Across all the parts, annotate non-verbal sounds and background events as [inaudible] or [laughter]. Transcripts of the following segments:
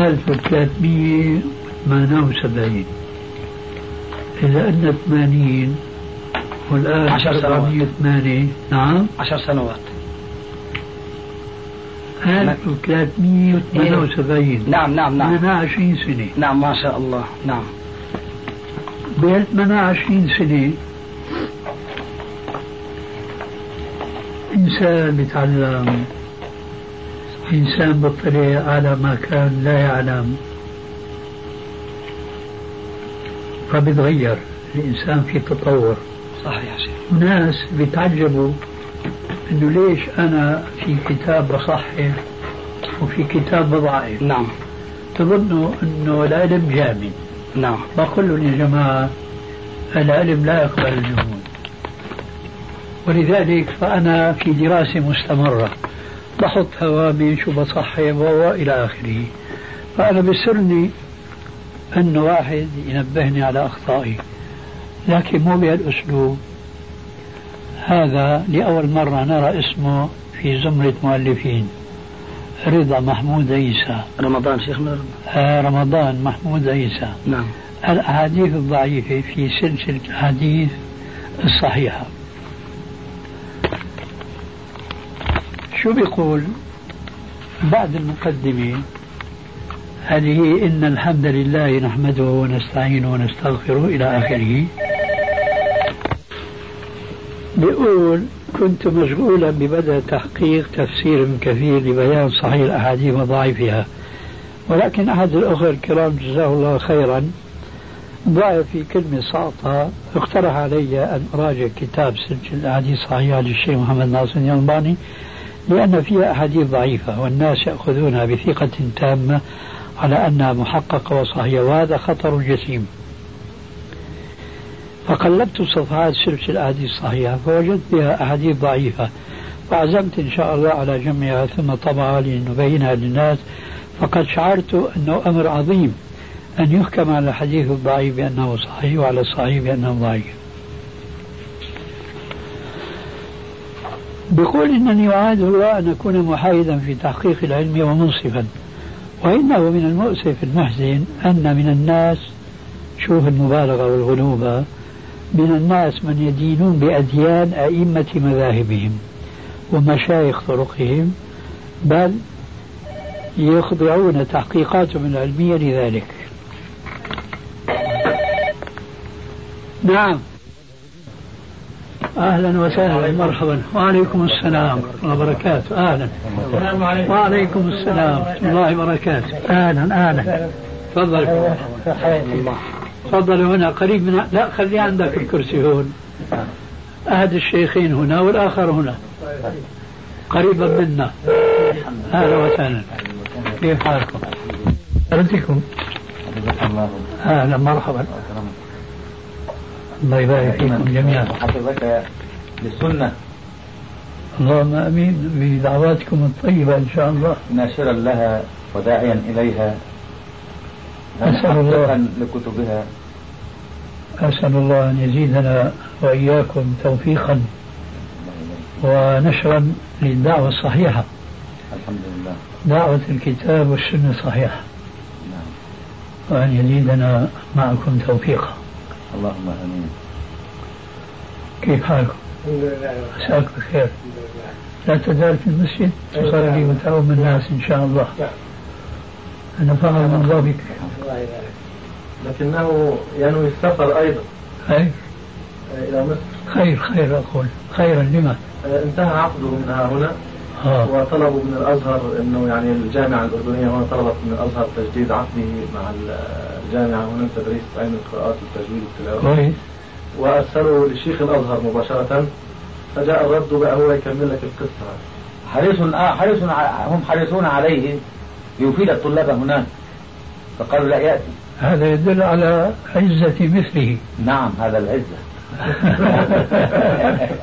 1378 إذا أن 80 والآن 10 سنوات. 408 نعم. عشر سنوات. 1378 نعم. نعم نعم 28 سنة. نعم ما شاء الله. نعم. بين 28 سنة. إنسان بيتعلم إنسان بيطلع على ما كان لا يعلم. فبتغير الإنسان في تطور. صحيح وناس بيتعجبوا إنه ليش أنا في كتاب بصحح وفي كتاب بضعف نعم. تظنوا إنه العلم جامد. نعم. بقول لهم يا جماعة العلم لا يقبل الجمود ولذلك فأنا في دراسة مستمرة. بحط هوامش وبصحح والى آخره. فانا بسرني انه واحد ينبهني على أخطائي لكن مو بهالأسلوب. هذا لأول مرة نرى اسمه في زمرة مؤلفين رضا محمود عيسى. رمضان شيخنا آه رمضان محمود عيسى. نعم. الأحاديث الضعيفة في سلسلة الأحاديث الصحيحة. شو بيقول بعد المقدمة هذه إن الحمد لله نحمده ونستعينه ونستغفره إلى آخره. بيقول كنت مشغولا ببدء تحقيق تفسير كثير لبيان صحيح الأحاديث وضعيفها. ولكن أحد الأخوة الكرام جزاه الله خيرا ضاع في كلمة ساقطة. اقترح علي أن أراجع كتاب سلسلة الأحاديث الصحيحة للشيخ محمد ناصر الألباني. لأن فيها أحاديث ضعيفة والناس يأخذونها بثقة تامة على أنها محققة وصحيحة وهذا خطر جسيم. فقلبت صفحات سلسلة الأحاديث الصحيحة فوجدت بها أحاديث ضعيفة وعزمت إن شاء الله على جمعها ثم طبعها لنبينها للناس. فقد شعرت أنه أمر عظيم أن يحكم على الحديث الضعيف بأنه صحيح وعلى الصحيح بأنه ضعيف. بقول إنني أعاد الله أن أكون محايدا في تحقيق العلم ومنصفا وإنه من المؤسف المحزن أن من الناس شوف المبالغة والغلوبة من الناس من يدينون بأديان أئمة مذاهبهم ومشايخ طرقهم بل يخضعون تحقيقاتهم العلمية لذلك. نعم. أهلا وسهلا مرحبا. وعليكم السلام ورحمه الله وبركاته. أهلا. وعليكم السلام ورحمة الله وبركاته. أهلا أهلا. تفضل. تفضل هنا قريب من لا خلي عندك الكرسي هون. أحد الشيخين هنا والآخر هنا. قريبا منا. أهلا وسهلا. كيف حالكم؟ حضرتكم أهلا مرحبا. الله يبارك فيكم جميعا. حفظك للسنة. اللهم آمين. بدعواتكم الطيبة إن شاء الله. ناشرا لها وداعيا إليها. أسأل الله. لكتبها. أسأل الله أن يزيدنا وإياكم توفيقا ونشرا للدعوة الصحيحة. الحمد لله. دعوة الكتاب والسنة الصحيحه نعم. وأن يزيدنا معكم توفيقا. اللهم آمين. كيف حالكم؟ عساك بخير. لا تزال في المسجد تصلي وتعوم الناس إن شاء الله. أنا فاهم من ضابك لكنه ينوي السفر أيضا. خير إلى مصر. خير خير أقول. خيرا لما؟ انتهى عقده من ها هنا. آه. وطلبوا من الأزهر إنه يعني الجامعة الأردنية هنا طلبت من الأزهر تجديد عقده مع الجامعة هنا تدريس علم القراءات والتجويد والتلاوه وأرسلوا لشيخ الأزهر مباشرة فجاء الرد بقى هو يكمل لك القصة. حريص آه حريص هم حريصون عليه ليفيد الطلاب هناك. فقالوا لا يأتي. هذا يدل على عزة مثله. نعم هذا العزة. [laughs]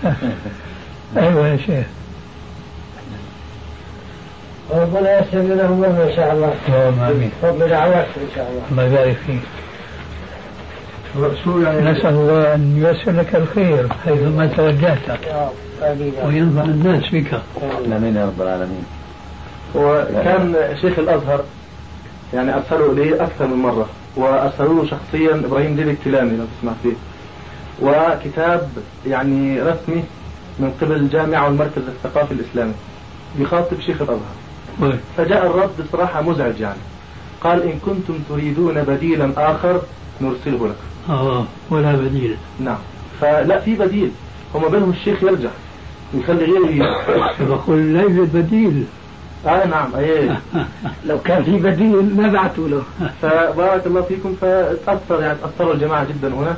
[laughs] أيوة يا شيخ. ربنا يسر لهم إن شاء الله. اللهم آمين. فضل دعواتك إن شاء الله. الله يبارك فيك. يعني نسأل الله أن ييسر لك الخير حيثما توجهت. يا رب آمين. يا رب. وينفع الناس بك آمين. يا رب العالمين. وكان شيخ الأزهر يعني ارسلوا إليه أكثر من مرة وارسلوا له شخصيا إبراهيم ديب الكلامي لو تسمع فيه. وكتاب يعني رسمي من قبل الجامعة والمركز الثقافي الإسلامي بيخاطب شيخ الأزهر. طيب. فجاء الرد بصراحة مزعج يعني. قال إن كنتم تريدون بديلا آخر نرسله لكم آه ولا بديل. نعم. فلا في بديل. هم بينهم الشيخ يرجع. يخلي غيره يجي. بقول لا يوجد بديل. آه نعم. إيه [laughs] لو كان في بديل ما بعثوا له. فبارك الله فيكم. فتأثر يعني تأثروا الجماعة جدا هنا.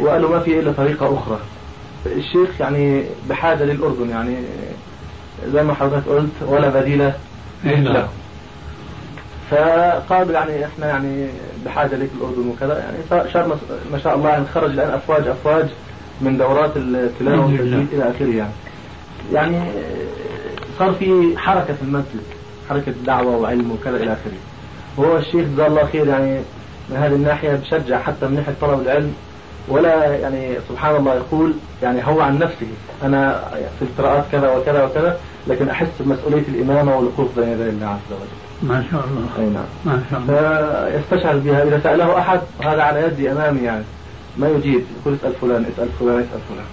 وقالوا ما في إلا طريقة أخرى. الشيخ يعني بحاجة للأردن يعني. زي ما حضرتك قلت ولا بديل. نعم. له فقال يعني إحنا يعني بحاجة لك الأردن وكذا يعني شاء ما شاء الله يعني خرج الآن أفواج أفواج من دورات لله. والتجويد إلى آخره يعني يعني صار في حركة في المسجد حركة دعوة وعلم وكذا إلى آخره وهو الشيخ جزاه الله خير يعني من هذه الناحية بشجع حتى من ناحية طلب العلم ولا يعني سبحان الله يقول يعني هو عن نفسه أنا في القراءات كذا وكذا وكذا لكن أحس بمسؤولية الإمامة والوقوف بين يدي الله عز وجل. ما شاء الله. أي نعم. ما شاء الله. فيستشعر بها إذا سأله أحد هذا على يدي أمامي يعني ما يجيب؟ يقول اسأل فلان اسأل فلان اسأل فلان.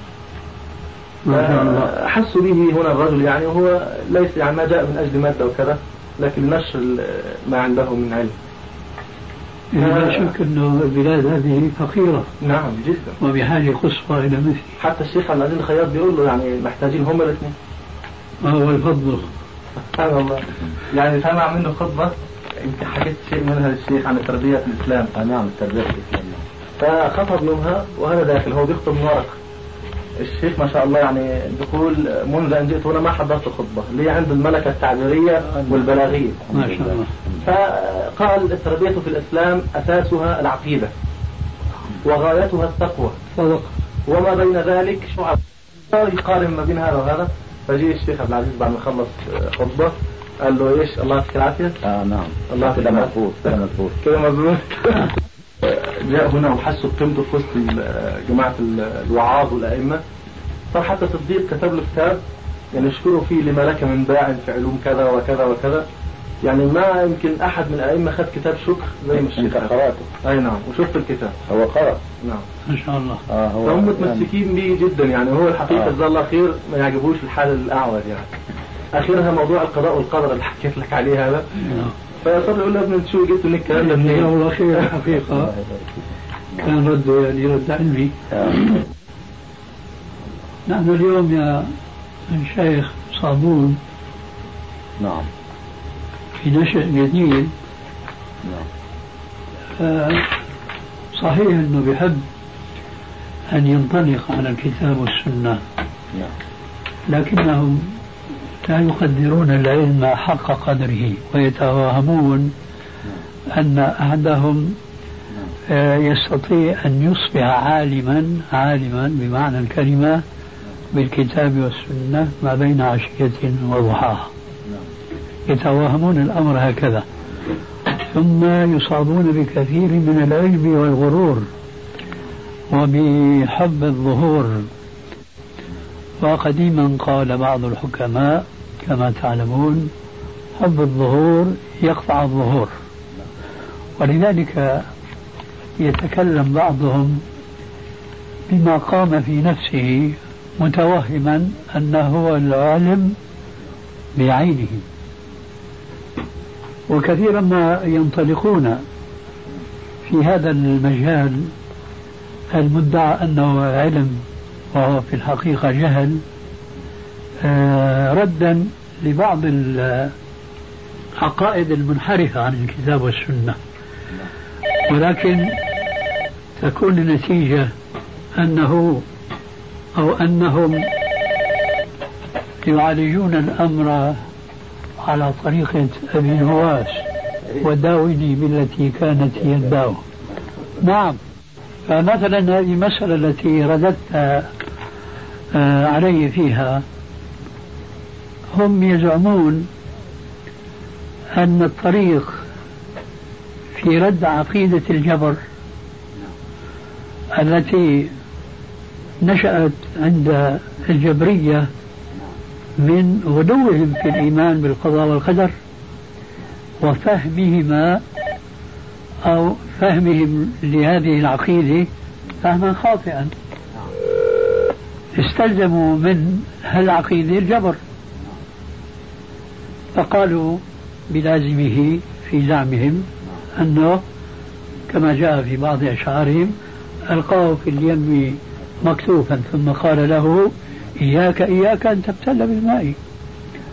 ما شاء الله. حسوا به هنا الرجل يعني وهو ليس يعني ما جاء من أجل مادة وكذا لكن نشر ما عنده من علم. لا شك أنه البلاد هذه فقيرة. نعم جدا. وبحاجة قصوى إلى مثله حتى الشيخ عبد العزيز الخياط بيقول له يعني محتاجين هم الاثنين. وهو الفضل. سبحان الله. يعني سمع منه خطبة يمكن حكيت شيء منها للشيخ عن تربية الإسلام. آه نعم التربية الإسلامية فخطب يومها وهذا داخل هو بيخطب من ورق الشيخ ما شاء الله يعني بيقول منذ أن جئت هنا ما حضرت خطبة. لي عنده الملكة التعبيرية والبلاغية. ما شاء الله. فقال التربية في الإسلام أساسها العقيدة وغايتها التقوى. صدق. وما بين ذلك شعب. يقارن ما بين هذا وهذا. فجي الشيخ عبد العزيز بعد ما خلص خطبة قال له إيش؟ الله يعطيك العافية. آه نعم. الله يعطيك مظبوط كده مظبوط. كده مظبوط. [laughs] جاء هنا وحسوا بقيمته في وسط جماعة ال- الوعاظ والأئمة. صار حتى صديق كتب له كتاب يعني يشكره فيه لما لك من باع في علوم كذا وكذا وكذا. يعني ما يمكن أحد من الأئمة خد كتاب شكر زي ما الشيخ. قرأته. أي نعم وشفت الكتاب. هو قرأ. نعم. ما شاء الله. آه هو فهم يعني- متمسكين به جدا يعني. هو الحقيقة آه. جزاه الله خير ما يعجبوش الحال الأعور يعني. آخرها موضوع القضاء والقدر اللي حكيت لك عليه هذا؟ له ابن شو من الكلام. ده جزاه؟ الله خير فيك. [laughs] كان رده يعني رد علمي. آه. نحن اليوم يا الشيخ صابون. نعم. في نشأ جديد. نعم. صحيح إنه بحب أن ينطلق على الكتاب والسنة. نعم. لكنهم لا يقدرون العلم حق قدره ويتوهمون أن أحدهم آه، يستطيع أن يصبح عالما عالما بمعنى الكلمة بالكتاب والسنة ما بين عشية وضحاها. يتوهمون الأمر هكذا. ثم يصابون بكثير من العجب والغرور وبحب الظهور. وقديما قال بعض الحكماء كما تعلمون حب الظهور يقطع الظهور. ولذلك يتكلم بعضهم بما قام في نفسه متوهما أنه هو العالم بعينه. وكثيرا ما ينطلقون في هذا المجال المدعى أنه علم وهو في الحقيقة جهل. ردا لبعض العقائد المنحرفة عن الكتاب والسنة. ولكن تكون النتيجة أنه أو أنهم يعالجون الأمر على طريقة أبي نواس وداوني بالتي كانت هي الداء نعم فمثلا هذه المسألة التي رددت آه، علي فيها هم يزعمون أن الطريق في رد عقيدة الجبر التي نشأت عند الجبرية من غلوهم في الإيمان بالقضاء والقدر وفهمهما أو فهمهم لهذه العقيدة فهما خاطئا. استلزموا من هالعقيدة الجبر. فقالوا بلازمه في زعمهم أنه كما جاء في بعض أشعارهم ألقاه في اليم مكتوفا ثم قال له إياك إياك أن تبتل بالماء.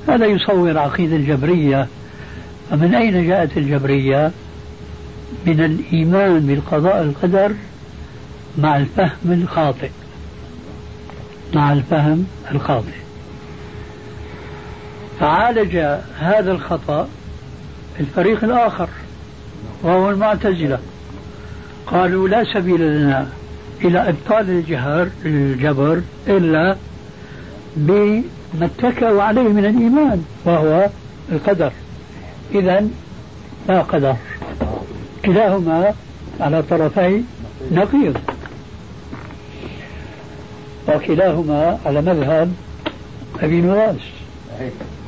هذا يصور عقيدة الجبرية. فمن أين جاءت الجبرية؟ من الإيمان بالقضاء القدر مع الفهم الخاطئ. مع الفهم الخاطئ. فعالج هذا الخطأ الفريق الآخر وهو المعتزلة. قالوا لا سبيل لنا إلى إبطال الجهر الجبر إلا بما اتكأوا عليه من الإيمان وهو القدر. إذا لا قدر. كلاهما على طرفي نقيض. وكلاهما على مذهب أبي نواس.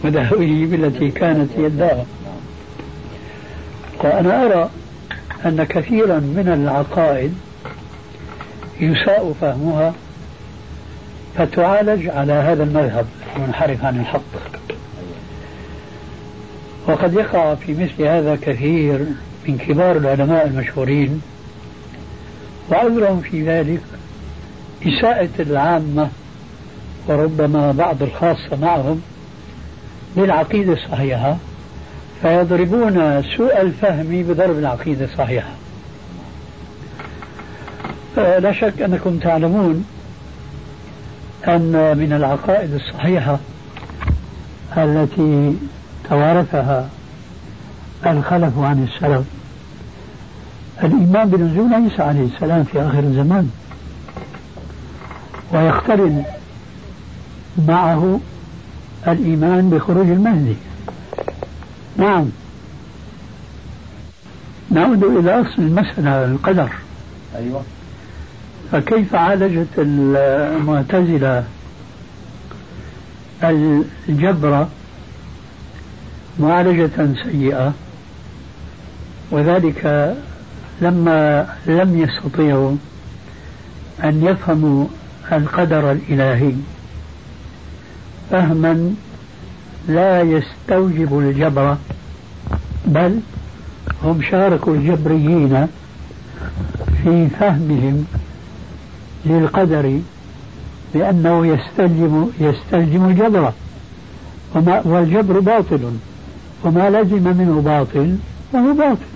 مذهبه بالتي كانت يداه وأنا أرى أن كثيرا من العقائد يساء فهمها فتعالج على هذا المذهب المنحرف عن الحق. وقد يقع في مثل هذا كثير من كبار العلماء المشهورين وعذرهم في ذلك إساءة العامة وربما بعض الخاصة معهم للعقيدة الصحيحة فيضربون سوء الفهم بضرب العقيدة الصحيحة لا شك أنكم تعلمون أن من العقائد الصحيحة التي توارثها الخلف عن السلف. الإيمان بنزول عيسى عليه السلام في آخر الزمان ويقترن معه الإيمان بخروج المهدي. نعم. نعود إلى أصل المسألة القدر. أيوة. فكيف عالجت المعتزلة الجبر معالجة سيئة؟ وذلك لما لم يستطيعوا أن يفهموا القدر الإلهي. فهما لا يستوجب الجبر بل هم شاركوا الجبريين في فهمهم للقدر بأنه يستلزم يستلزم الجبر. وما والجبر باطل وما لزم منه باطل فهو باطل.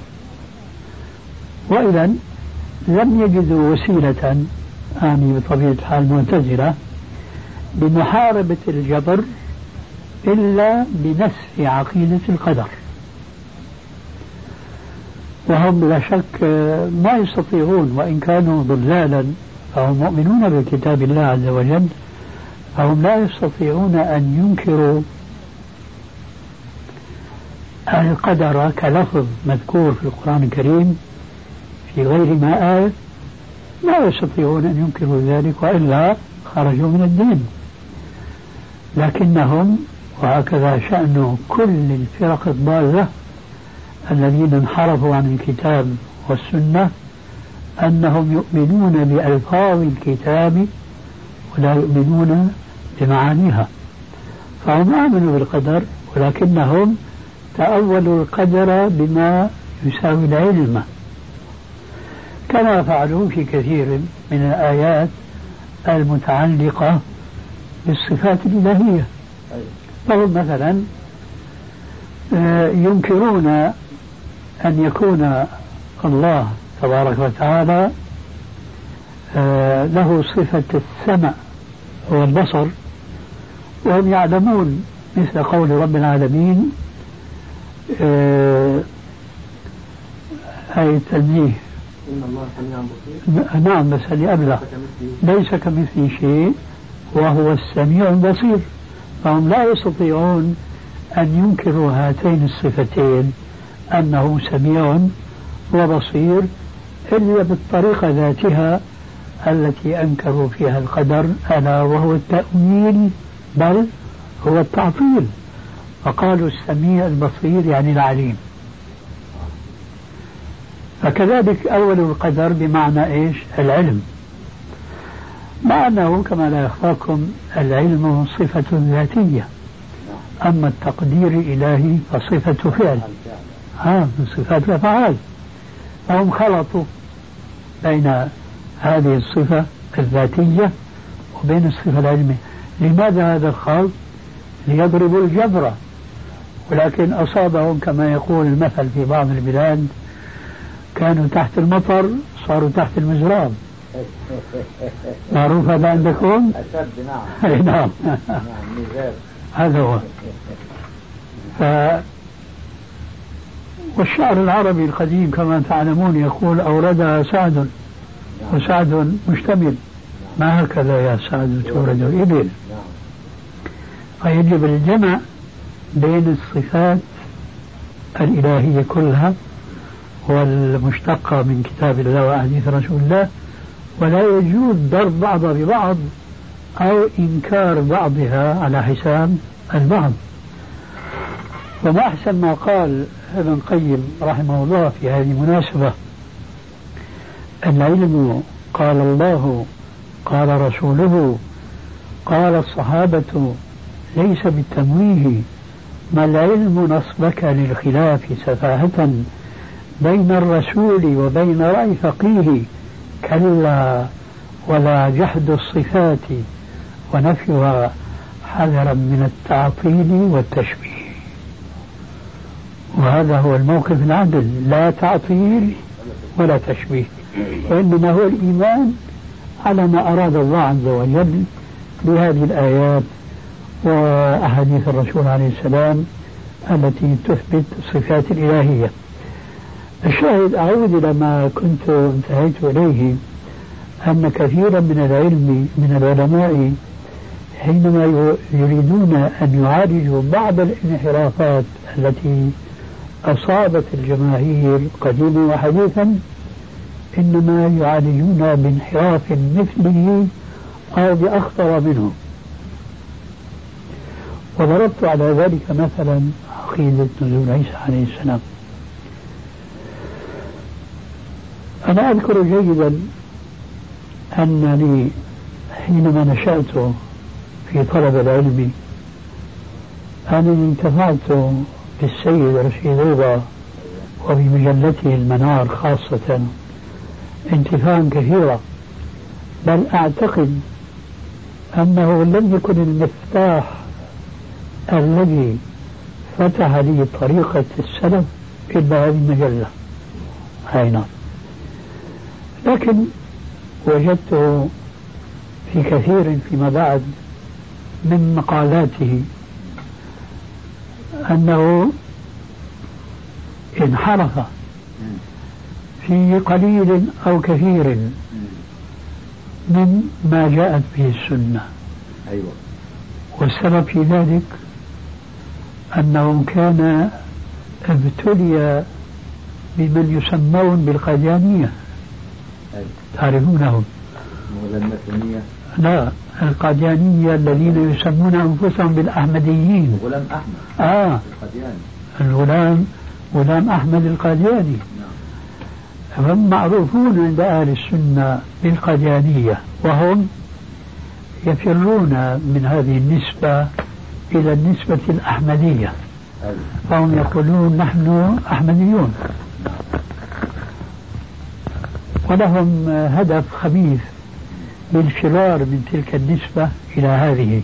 وإذا لم يجدوا وسيلة أعني بطبيعة الحال معتزلة بمحاربة الجبر إلا بنسف عقيدة القدر. وهم لا شك ما يستطيعون وإن كانوا ضلالا فهم مؤمنون بكتاب الله عز وجل فهم لا يستطيعون أن ينكروا القدر كلفظ مذكور في القرآن الكريم في غير ما آية لا يستطيعون أن ينكروا ذلك وإلا خرجوا من الدين. لكنهم وهكذا شأن كل الفرق الضالة الذين انحرفوا عن الكتاب والسنة أنهم يؤمنون بألفاظ الكتاب ولا يؤمنون بمعانيها. فهم آمنوا بالقدر ولكنهم تأولوا القدر بما يساوي العلم. كما فعلوا في كثير من الآيات المتعلقة بالصفات الإلهية. فهم مثلا آه، ينكرون أن يكون الله تبارك وتعالى آه، له صفة السمع والبصر وهم يعلمون مثل قول رب العالمين آه، سميع بصير. نعم بس اللي قبله ليس كمثله شيء. وهو السميع البصير. فهم لا يستطيعون أن ينكروا هاتين الصفتين أنه سميع وبصير إلا بالطريقة ذاتها التي أنكروا فيها القدر ألا وهو التأويل بل هو التعطيل. فقالوا السميع البصير يعني العليم. فكذلك أول القدر بمعنى إيش؟ العلم. مع أنه كما لا يخفاكم العلم صفة ذاتية أما التقدير الإلهي فصفة فعل. ها من صفات الأفعال فهم خلطوا بين هذه الصفة الذاتية وبين الصفة العلمية. لماذا هذا الخلط؟ ليضربوا الجبر. ولكن أصابهم كما يقول المثل في بعض البلاد كانوا تحت المطر صاروا تحت المزراب. [laughs] معروف هذا عندكم؟ أشد نعم. [laughs] نعم. نعم ميزان. هذا هو. ف والشعر العربي القديم كما تعلمون يقول أوردها سعد وسعد مشتمل. ما هكذا يا سعد تورد الإبل فيجب الجمع بين الصفات الإلهية كلها والمشتقة من كتاب الله وأحاديث رسول الله ولا يجوز ضرب بعضها ببعض أو إنكار بعضها على حساب البعض. وما أحسن ما قال ابن القيم رحمه الله في هذه المناسبة العلم قال الله قال رسوله قال الصحابة ليس بالتمويه ما العلم نصبك للخلاف سفاهة بين الرسول وبين رأي فقيه. كلا ولا جحد الصفات ونفيها حذرا من التعطيل والتشبيه. وهذا هو الموقف العدل لا تعطيل ولا تشبيه. وإنما هو الإيمان على ما أراد الله عز وجل بهذه الآيات وأحاديث الرسول عليه السلام التي تثبت الصفات الإلهية. الشاهد أعود إلى ما كنت انتهيت إليه أن كثيرا من العلم من العلماء حينما يريدون أن يعالجوا بعض الانحرافات التي أصابت الجماهير قديما وحديثا إنما يعالجون بانحراف مثله أو بأخطر منه. وضربت على ذلك مثلا عقيدة نزول عيسى عليه السلام. أنا أذكر جيدا أنني حينما نشأت في طلب العلم أنني انتفعت بالسيد رشيد رضا وبمجلته المنار خاصة انتفاعا كثيرا. بل أعتقد أنه لم يكن المفتاح الذي فتح لي طريقة السلف إلا هذه المجلة. أي نعم. لكن وجدته في كثير فيما بعد من مقالاته أنه انحرف في قليل أو كثير من ما جاءت به السنة. أيوة. والسبب في ذلك أنه كان ابتلي بمن يسمون بالقاديانية. أيوة تعرفونهم. لا القاديانية الذين يسمون أنفسهم بالأحمديين. غلام أحمد. آه. القدياني الغلام غلام أحمد القادياني. هم معروفون عند أهل السنة بالقاديانية وهم يفرون من هذه النسبة إلى النسبة الأحمدية. فهم يقولون نحن أحمديون. ولهم هدف خبيث بالفرار من تلك النسبة إلى هذه.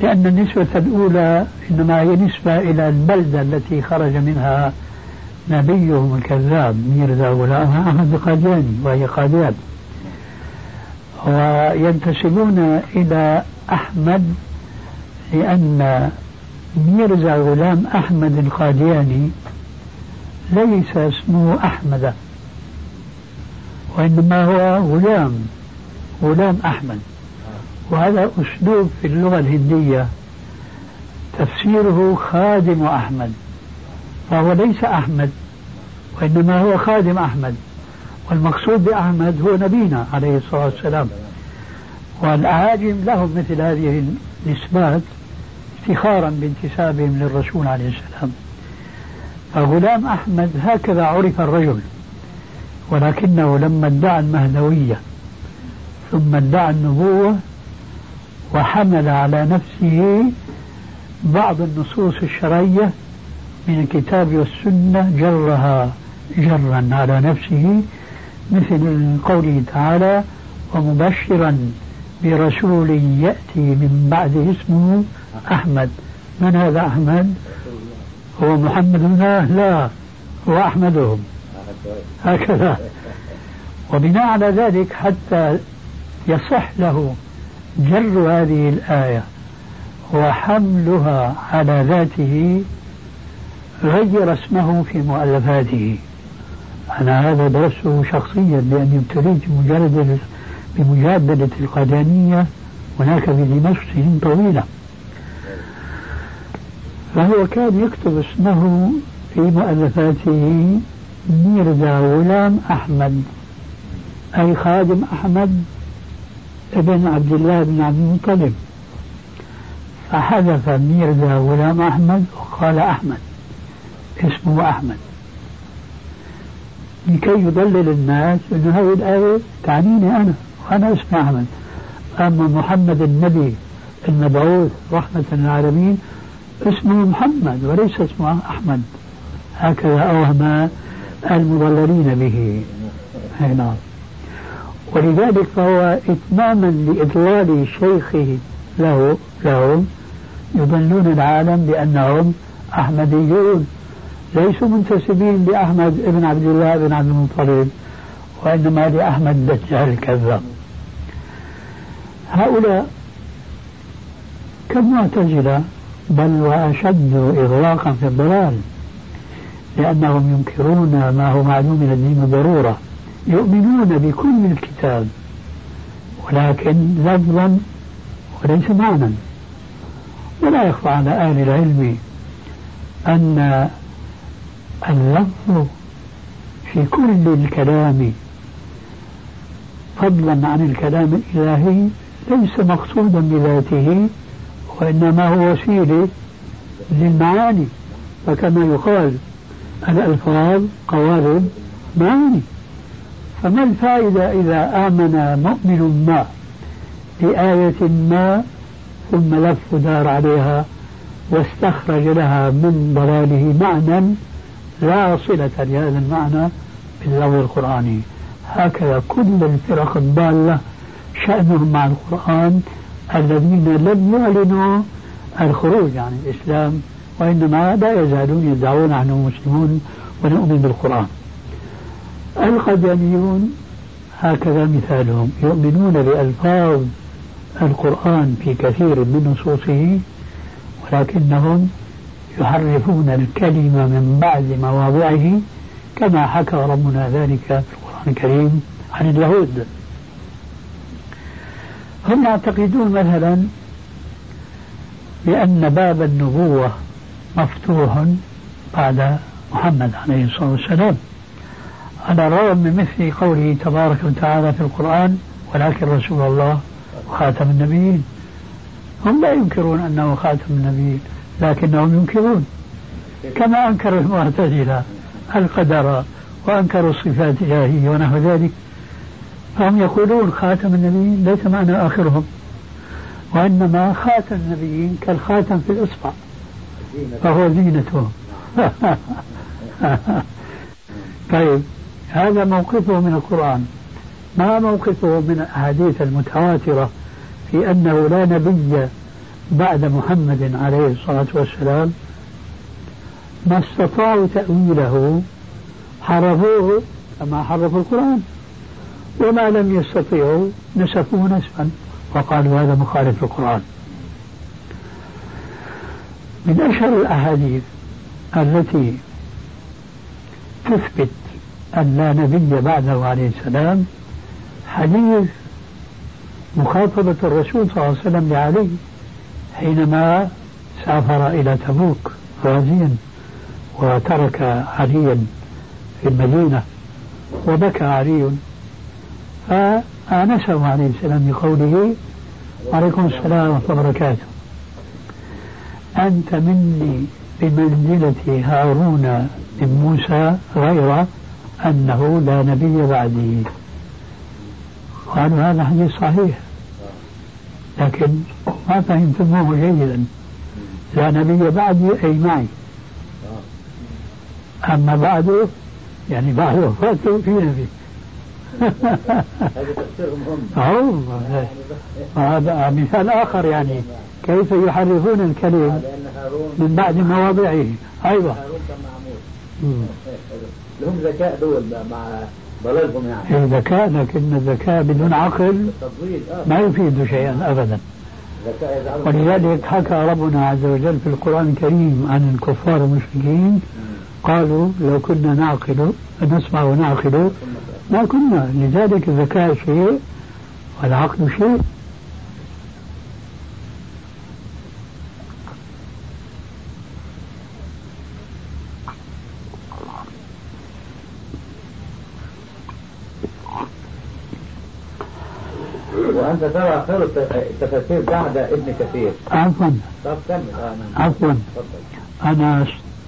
لأن النسبة الأولى إنما هي نسبة إلى البلدة التي خرج منها نبيهم الكذاب ميرزا غلام أحمد القادياني وهي قاديان. وينتسبون إلى أحمد لأن ميرزا غلام أحمد القادياني ليس اسمه أحمد. وإنما هو غلام غلام أحمد. وهذا أسلوب في اللغة الهندية. تفسيره خادم أحمد. فهو ليس أحمد وإنما هو خادم أحمد. والمقصود بأحمد هو نبينا عليه الصلاة والسلام. والأعاجم لهم مثل هذه النسبات افتخارا بانتسابهم للرسول عليه السلام. فغلام أحمد هكذا عرف الرجل. ولكنه لما ادعى المهدوية ثم ادعى النبوة وحمل على نفسه بعض النصوص الشرعية من الكتاب والسنة جرها جرا على نفسه مثل قوله تعالى ومبشرا برسول يأتي من بعد اسمه أحمد. من هذا أحمد؟ هو محمد؟ لا هو أحمدهم. هكذا. وبناء على ذلك حتى يصح له جر هذه الآية وحملها على ذاته غير اسمه في مؤلفاته. أنا هذا درسته شخصيا لأني ابتليت بمجرد بمجادلة القادانية هناك في دمشق سنين طويلة. فهو كان يكتب اسمه في مؤلفاته ميرزا غلام أحمد أي خادم أحمد ابن عبد الله بن عبد المطلب. فحذف ميرزا غلام أحمد وقال أحمد اسمه أحمد. لكي يضلل الناس أن هذه الآية تعنيني أنا وأنا اسمي أحمد. أما محمد النبي المبعوث رحمة للعالمين اسمه محمد وليس اسمه أحمد. هكذا أوهم المضللين به. أي نعم. ولذلك فهو إتماما لإضلال شيخه له لهم يضلون العالم بأنهم أحمديون ليسوا منتسبين لأحمد بن عبد الله بن عبد المطلب وإنما لأحمد دجال الكذاب. هؤلاء كالمعتزلة بل وأشد إغلاقا في الضلال. لأنهم ينكرون ما هو معلوم من الدين ضرورة. يؤمنون بكل الكتاب. ولكن لفظا وليس معنى ولا يخفى على أهل العلم أن اللفظ في كل الكلام فضلا عن الكلام الإلهي ليس مقصودا بذاته وإنما هو وسيلة للمعاني. فكما يقال الألفاظ قوالب معاني فما الفائدة إذا آمن مؤمن ما بآية ما ثم لف دار عليها واستخرج لها من ضلاله معنى لا صلة لهذا المعنى باللفظ القرآني. هكذا كل الفرق الضالة شأنهم مع القرآن الذين لم يعلنوا الخروج عن الإسلام وإنما لا يزالون يدعون أنهم مسلمون ونؤمن بالقرآن. القدميون هكذا مثالهم. يؤمنون بألفاظ القرآن في كثير من نصوصه ولكنهم يحرفون الكلمة من بعد مواضعه كما حكى ربنا ذلك في القرآن الكريم عن اليهود. هم يعتقدون مثلا بأن باب النبوة مفتوح بعد محمد عليه الصلاة والسلام. على الرغم من مثل قوله تبارك وتعالى في القرآن ولكن رسول الله وخاتم النبيين. هم لا ينكرون أنه خاتم النبيين لكنهم ينكرون. كما أنكر المعتزلة القدر وأنكروا الصفات الإلهية ونحو ذلك. فهم يقولون خاتم النبيين ليس معنى آخرهم وإنما خاتم النبيين كالخاتم في الإصبع. فهو زينتهم [laughs] طيب هذا موقفه من القرآن. ما موقفه من الأحاديث المتواترة في أنه لا نبي بعد محمد عليه الصلاة والسلام؟ ما استطاعوا تأويله حرفوه كما حرفوا القرآن. وما لم يستطيعوا نسفوه نسفا. وقالوا هذا مخالف للقرآن من أشهر الأحاديث التي تثبت أن لا نبي بعده عليه السلام حديث مخاطبة الرسول صلى الله عليه وسلم لعلي حينما سافر إلى تبوك غازيا وترك عليا في المدينة وبكى علي فآنسه عليه السلام بقوله وعليكم السلام ورحمة الله وبركاته أنت مني بمنزلة هارون من موسى غير أنه لا نبي بعدي قالوا هذا حديث صحيح. لكن ما فهمتموه جيدا. لا نبي بعدي أي معي. أما بعده يعني بعد وفاته في نبي هذا مثال آخر يعني. كيف يحرفون الكلم من بعد مواضعه. أيوة. هارون كان معمول لهم ذكاء دول مع ضلالهم يعني. الذكاء لكن الذكاء بدون عقل آه. ما يفيد شيئا أبدا. ذكاء ولذلك حكى ربنا عز وجل في القرآن الكريم عن الكفار المشركين قالوا لو كنا نعقل نسمع ونعقل ما كنا. لذلك الذكاء شيء والعقل شيء. وأنت ترى خير الت- التفاسير بعد ابن كثير. عفوا. طب كمل. آه نعم. عفوا. أنا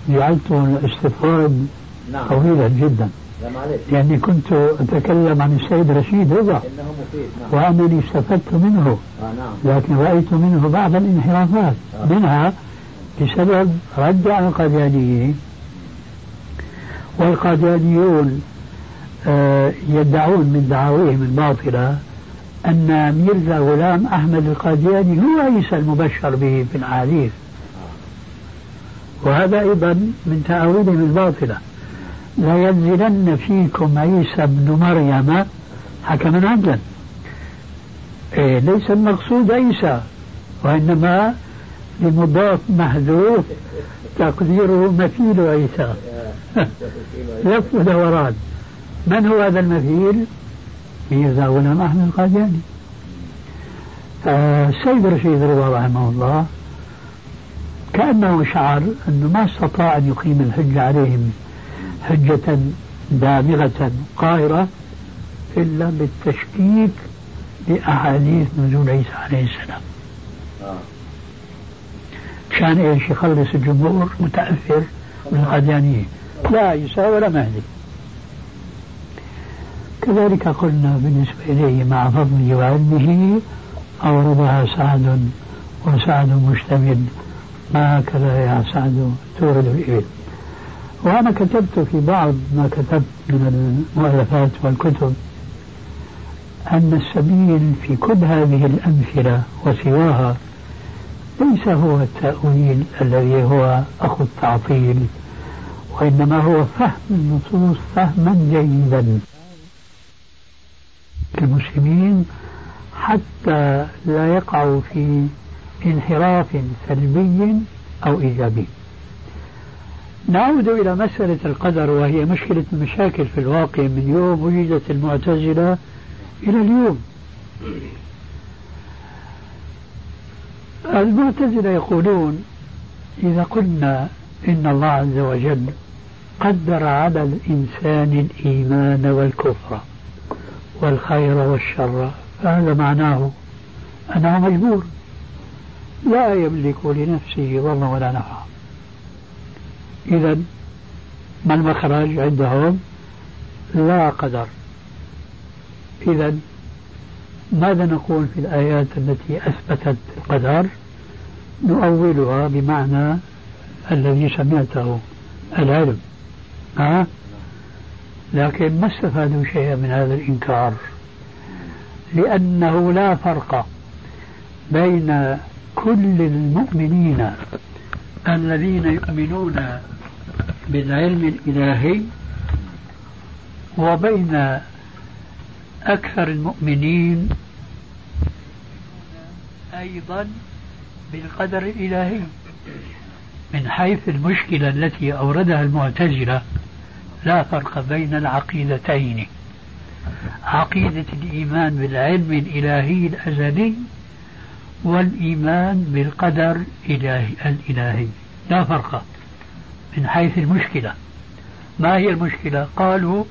جعلت الاستفراد نعم. طويلا جدا. لا لأني كنت أتكلم عن السيد رشيد رضا. نعم. وأنني استفدت منه. آه نعم. لكن رأيت منه بعض الانحرافات. آه. منها بسبب رد على القاديانيين والقاديانيون آه، يدعون من دعاويهم الباطلة أن ميرزا غلام أحمد القادياني هو عيسى المبشر به في الأحاديث وهذا أيضا من تأويلهم الباطلة. لا ينزلن فيكم عيسى ابن مريم حكما عدلا. إيه ليس المقصود عيسى وإنما لمضاف محذوف تقديره مثيل عيسى. [laughs] لف ودوران من هو هذا المثيل؟ ميرزا غلام القادياني فالسيد رشيد رضا رحمه الله كأنه شعر أنه ما استطاع أن يقيم الحجة عليهم حجة دامغة قاهرة إلا بالتشكيك لأحاديث نزول عيسى عليه السلام. كان إيش يخلص الجمهور متأثر من القاديانيين لا عيسى ولا مهدي كذلك قلنا بالنسبة إليه مع فضله وعلمه أوردها سعد وسعد مشتمل هكذا يا سعد تورد الإبل. وأنا كتبت في بعض ما كتبت من المؤلفات والكتب أن السبيل في كل هذه الأمثلة وسواها ليس هو التأويل الذي هو أخو التعطيل وإنما هو فهم النصوص فهما جيدا. المسلمين حتى لا يقعوا في انحراف سلبي أو إيجابي. نعود إلى مسألة القدر وهي مشكلة المشاكل في الواقع. من يوم وجدت المعتزلة إلى اليوم. المعتزلة يقولون إذا قلنا إن الله عز وجل قدر على الإنسان الإيمان والكفر والخير والشر. فهذا معناه أنه مجبور. لا يملك لنفسه ضرا ولا نفعا إذا ما المخرج عندهم؟ لا قدر. إذا ماذا نقول في الآيات التي أثبتت القدر؟ نؤولها بمعنى الذي سمعته العلم. ها؟ لكن ما استفادوا شيئا من هذا الإنكار لأنه لا فرق بين كل المؤمنين الذين يؤمنون بالعلم الإلهي وبين أكثر المؤمنين أيضا بالقدر الإلهي من حيث المشكلة التي أوردها المعتزلة لا فرق بين العقيدتين. عقيدة الإيمان بالعلم الإلهي الأزلي والإيمان بالقدر الإلهي, الإلهي. لا فرق من حيث المشكلة. ما هي المشكلة؟ قالوا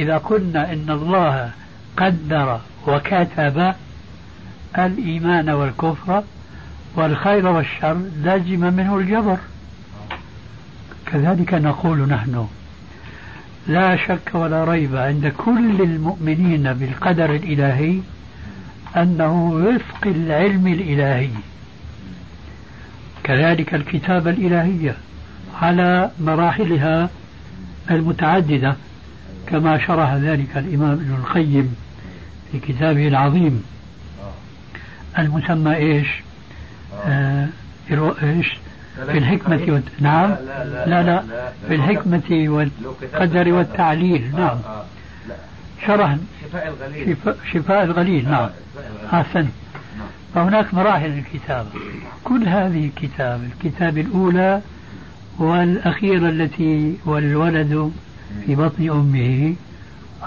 إذا قلنا إن الله قدر وكتب الإيمان والكفر والخير والشر لازم منه الجبر. كذلك نقول نحن لا شك ولا ريب عند كل المؤمنين بالقدر الإلهي أنه وفق العلم الإلهي. كذلك الكتابة الإلهية على مراحلها المتعددة كما شرح ذلك الإمام ابن القيم في كتابه العظيم. المسمى إيش؟ آه إيش؟ في الحكمة والت... نعم. لا لا, لا, لا, لا في الحكمة والقدر والتعليل نعم. شرح شفاء الغليل. شفاء الغليل نعم. أحسن فهناك مراحل الكتابة. كل هذه الكتاب الكتاب الأولى والأخيرة التي والولد في بطن أمه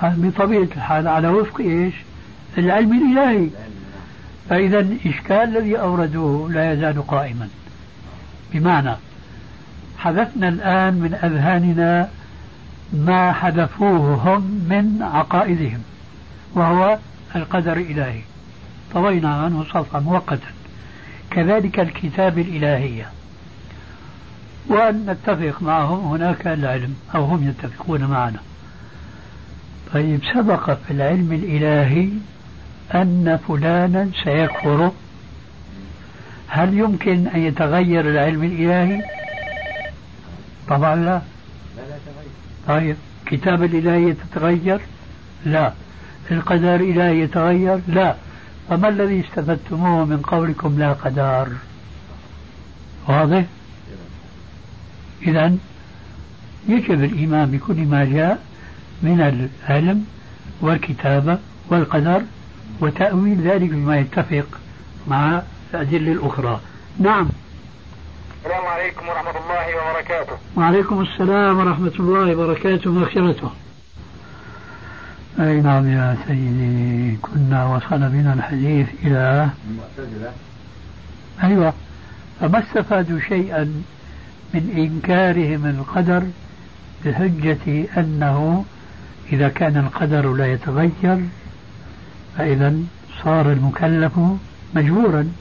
بطبيعة الحال على وفق إيش؟ العلم الإلهي. فإذا الإشكال الذي أوردوه لا يزال قائما. بمعنى حذفنا الآن من أذهاننا ما حذفوه هم من عقائدهم وهو القدر الإلهي. طوينا عنه صفحة مؤقتا. كذلك الكتاب الإلهية وأن نتفق معهم هناك العلم أو هم يتفقون معنا. طيب سبق في العلم الإلهي أن فلانا سيكفر هل يمكن أن يتغير العلم الإلهي؟ طبعا لا. طيب كتاب الإلهي يتغير لا. القدر الإلهي يتغير؟ لا. فما الذي استفدتموه من قولكم لا قدر؟ واضح؟ إذا يجب الإيمان بكل ما جاء من العلم والكتابة والقدر وتأويل ذلك بما يتفق مع الأدلة الأخرى نعم. السلام عليكم ورحمة الله وبركاته. وعليكم السلام ورحمة الله وبركاته ومغفرته أي نعم يا سيدي كنا وصل بنا الحديث إلى المعتزلة. أيوة. فما استفادوا شيئا من إنكارهم القدر بحجة أنه إذا كان القدر لا يتغير فإذا صار المكلف مجبورا.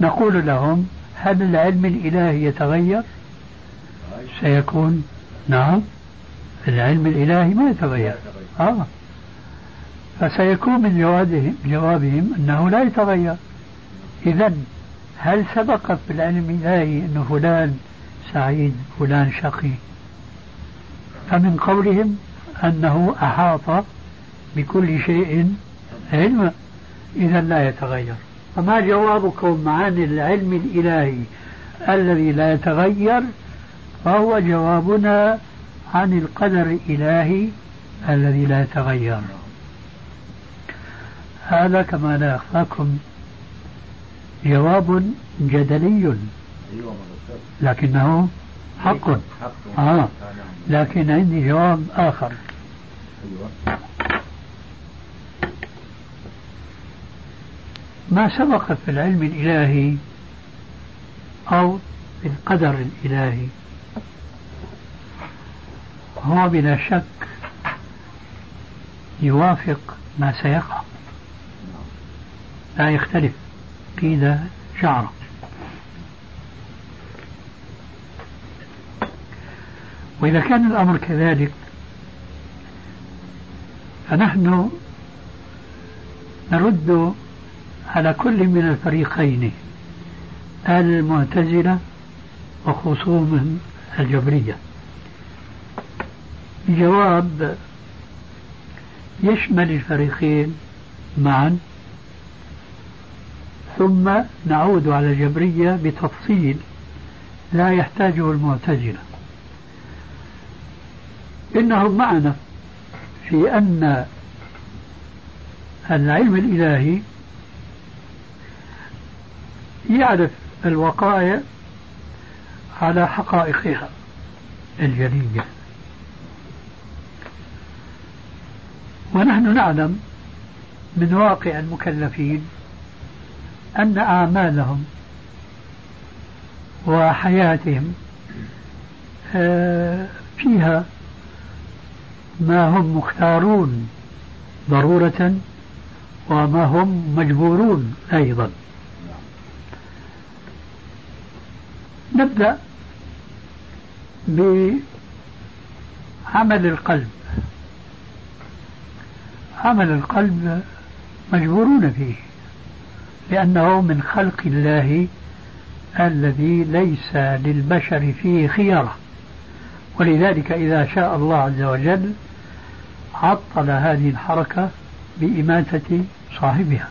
نقول لهم هل العلم الإلهي يتغير؟ سيكون نعم العلم الإلهي ما يتغير. آه. فسيكون من جوابهم, جوابهم أنه لا يتغير. إذا هل سبق في العلم الإلهي أن فلان سعيد فلان شقي؟ فمن قولهم أنه أحاط بكل شيء علما إذا لا يتغير. فما جوابكم عن العلم الإلهي الذي لا يتغير؟ فهو جوابنا عن القدر الإلهي الذي لا يتغير. هذا كما لا يخفاكم جواب جدلي. لكنه حق. آه. لكن عندي جواب آخر. ما سبق في العلم الإلهي أو في القدر الإلهي. هو بلا شك يوافق ما سيقع. لا يختلف قيد شعره. وإذا كان الأمر كذلك فنحن نرد على كل من الفريقين المعتزلة وخصومهم الجبرية. جواب يشمل الفريقين معا ثم نعود على الجبرية بتفصيل لا يحتاجه المعتزلة. إنهم معنا في أن العلم الإلهي يعرف الوقائع على حقائقها الجلية. ونحن نعلم من واقع المكلفين أن أعمالهم وحياتهم آه، فيها ما هم مختارون ضرورة وما هم مجبورون أيضا. نبدأ بعمل القلب. عمل القلب مجبورون فيه لأنه من خلق الله الذي ليس للبشر فيه خيارة. ولذلك إذا شاء الله عز وجل عطل هذه الحركة بإماتة صاحبها.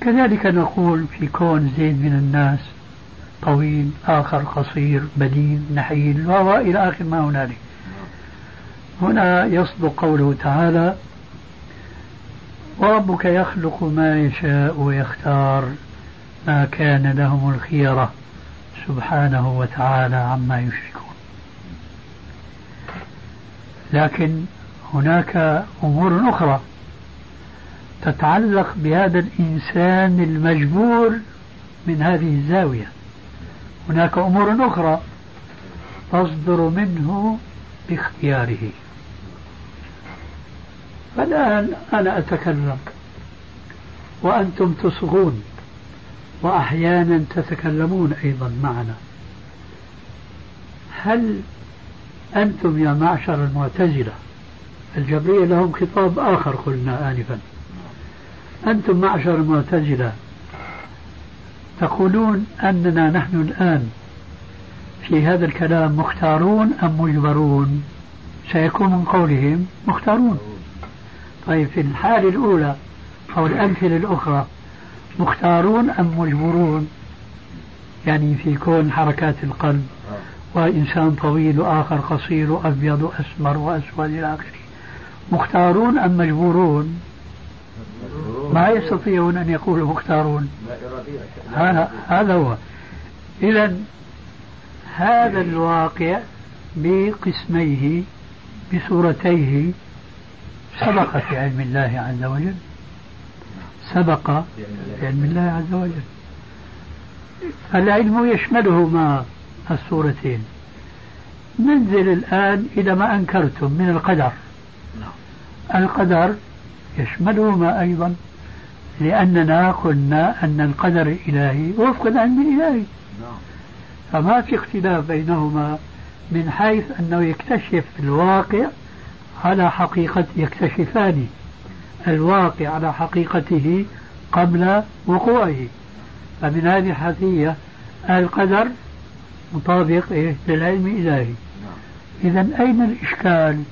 كذلك نقول في كون زيد من الناس طويل آخر قصير بدين نحيل وإلى آخر ما هنالك. هنا يصدق قوله تعالى وربك يخلق ما يشاء ويختار ما كان لهم الخيرة سبحانه وتعالى عما يشركون. لكن هناك أمور أخرى تتعلق بهذا الإنسان المجبور من هذه الزاوية. هناك أمور أخرى تصدر منه باختياره. فالآن أنا أتكلم وأنتم تصغون وأحيانا تتكلمون أيضا معنا. هل أنتم يا معشر المعتزلة الجبرية لهم خطاب آخر قلنا آنفا أنتم معشر المعتزلة تقولون أننا نحن الآن في هذا الكلام مختارون أم مجبرون؟ سيكون من قولهم مختارون. طيب في الحالة الأولى أو الأمثلة الأخرى مختارون أم مجبورون يعني في كون حركات القلب وإنسان طويل وآخر قصير وأبيض وأسمر وأسود إلى آخره. مختارون أم مجبورون؟ ما يستطيعون أن يقولوا مختارون. هذا هو. إذا هذا الواقع بقسميه بصورتيه سبق في علم الله عز وجل. سبق في علم الله عز وجل. العلم يشملهما الصورتين. ننزل الآن إلى ما أنكرتم من القدر. القدر يشملهما أيضا لأننا قلنا أن القدر الإلهي وفق العلم الإلهي فما في اختلاف بينهما من حيث أنه يكتشف الواقع على حقيقة يكتشفان الواقع على حقيقته قبل وقوعه. فمن هذه الحثية القدر مطابق إيه؟ للعلم الإلهي. إذا أين الإشكال؟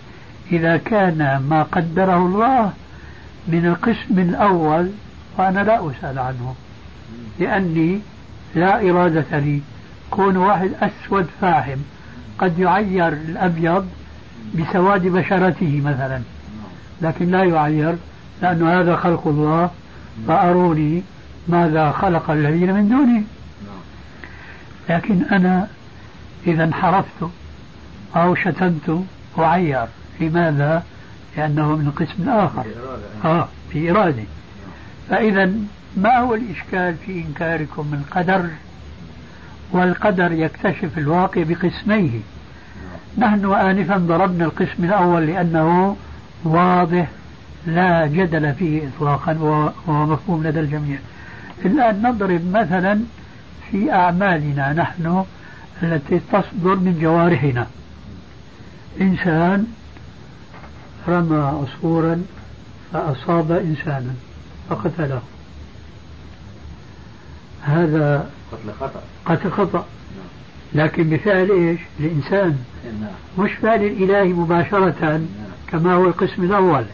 إذا كان ما قدره الله من القسم الأول وأنا لا أسأل عنه لأني لا إرادة لي. كون واحد أسود فاحم قد يعير الأبيض بسواد بشرته مثلا. لكن لا يعير لأن هذا خلق الله فأروني ماذا خلق الذين من دونه. لكن أنا إذا انحرفت أو شتمت أعير. لماذا؟ لأنه من قسم آخر. آه في إرادة. فإذا ما هو الإشكال في إنكاركم القدر؟ والقدر يكتشف الواقع بقسميه. نحن آنفا ضربنا القسم الأول لأنه واضح لا جدل فيه إطلاقا وهو مفهوم لدى الجميع. الآن نضرب مثلا في أعمالنا نحن التي تصدر من جوارحنا. إنسان رمى عصفورا فأصاب إنسانا. فقتله هذا قتل خطأ. قتل خطأ. لكن بفعل إيش؟ الانسان مش فعل الإله مباشرة كما هو القسم الأول.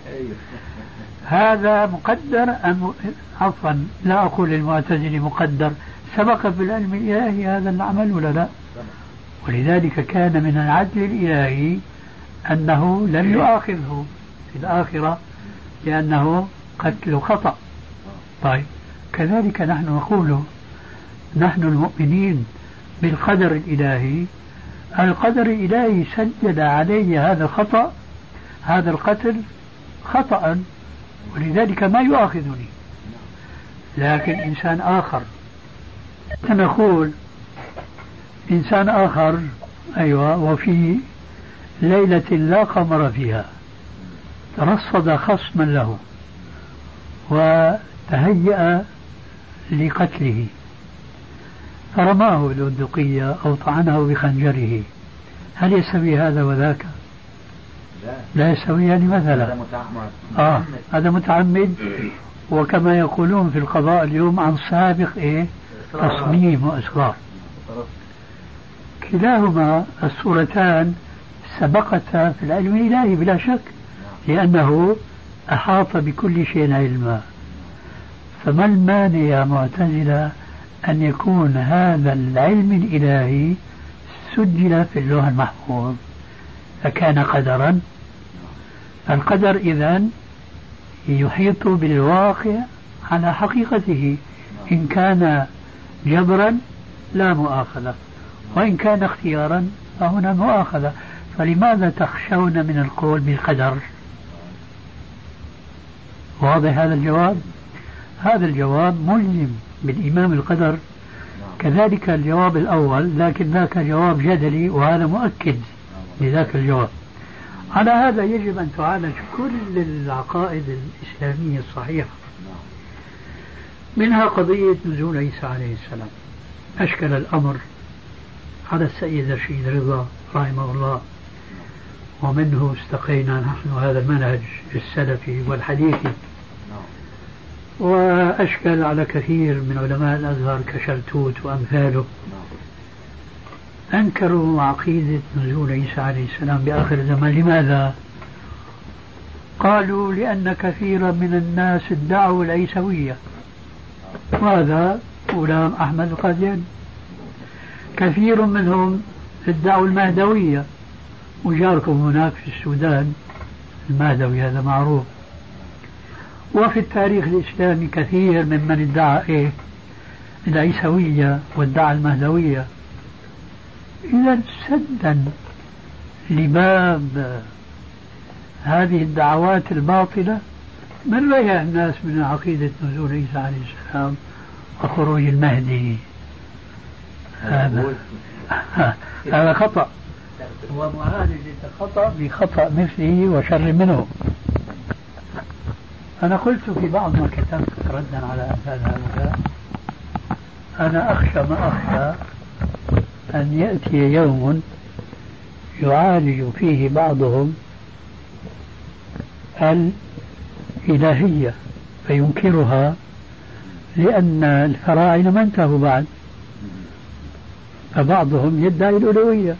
هذا مقدر أم عفوا لا أقول المعتزل مقدر. سبق في العلم الإلهي هذا العمل ولا لا؟ ولذلك كان من العدل الإلهي أنه لن يؤاخذه في الآخرة لأنه قتل خطأ. طيب. كذلك نحن نقول نحن المؤمنين بالقدر الإلهي. القدر الإلهي سجل علي هذا الخطأ هذا القتل خطأ ولذلك ما يؤاخذني. لكن إنسان آخر نقول إنسان آخر أيوة وفي ليلة لا قمر فيها ترصد خصما له وتهيأ لقتله. فرماه بالبندقية أو طعنه بخنجره. هل يستوي هذا وذاك؟ لا, لا يستويان يعني مثلا. هذا متعمد. آه هذا متعمد. وكما يقولون في القضاء اليوم عن سابق إيه؟ تصميم وإصرار. كلاهما الصورتان سبقتا في العلم الإلهي بلا شك لأنه أحاط بكل شيء علما. فما المانع يا معتزلة أن يكون هذا العلم الإلهي سجل في اللوح المحفوظ؟ فكان قدرا. القدر إذا يحيط بالواقع على حقيقته. إن كان جبرا لا مؤاخذة. وإن كان اختيارا فهنا مؤاخذة. فلماذا تخشون من القول بالقدر؟ واضح هذا الجواب؟ هذا الجواب ملزم بالإمام القدر. كذلك الجواب الأول لكن ذاك جواب جدلي وهذا مؤكد لذاك الجواب. على هذا يجب أن تعالج كل العقائد الإسلامية الصحيحة. منها قضية نزول عيسى عليه السلام. أشكل الأمر على السيد رشيد رضا رحمه الله. ومنه استقينا نحن هذا المنهج السلفي والحديثي. وأشكل على كثير من علماء الأزهر كشلتوت وأمثاله. أنكروا عقيدة نزول عيسى عليه السلام بآخر الزمان. لماذا؟ قالوا لأن كثيرا من الناس ادعوا العيسوية. وهذا غلام أحمد القادياني. كثير منهم ادعوا المهدوية. وجاركم هناك في السودان. المهدوي هذا معروف. وفي التاريخ الإسلامي كثير ممن ادعى إيه؟ العيسوية وادعى المهدوية. إذا سدا لباب هذه الدعوات الباطلة من ريح الناس من عقيدة نزول عيسى عليه السلام وخروج المهدي؟ هذا [laughs] هذا خطأ. ومعالجة الخطأ بخطأ مثله وشر منه. أنا قلت في بعض ما كتبت ردا على أمثال هؤلاء أنا أخشى ما أخشى أن يأتي يوم يعالج فيه بعضهم الإلهية فينكرها لأن الفراعنة ما انتهوا بعد. فبعضهم يدعي الألوهية.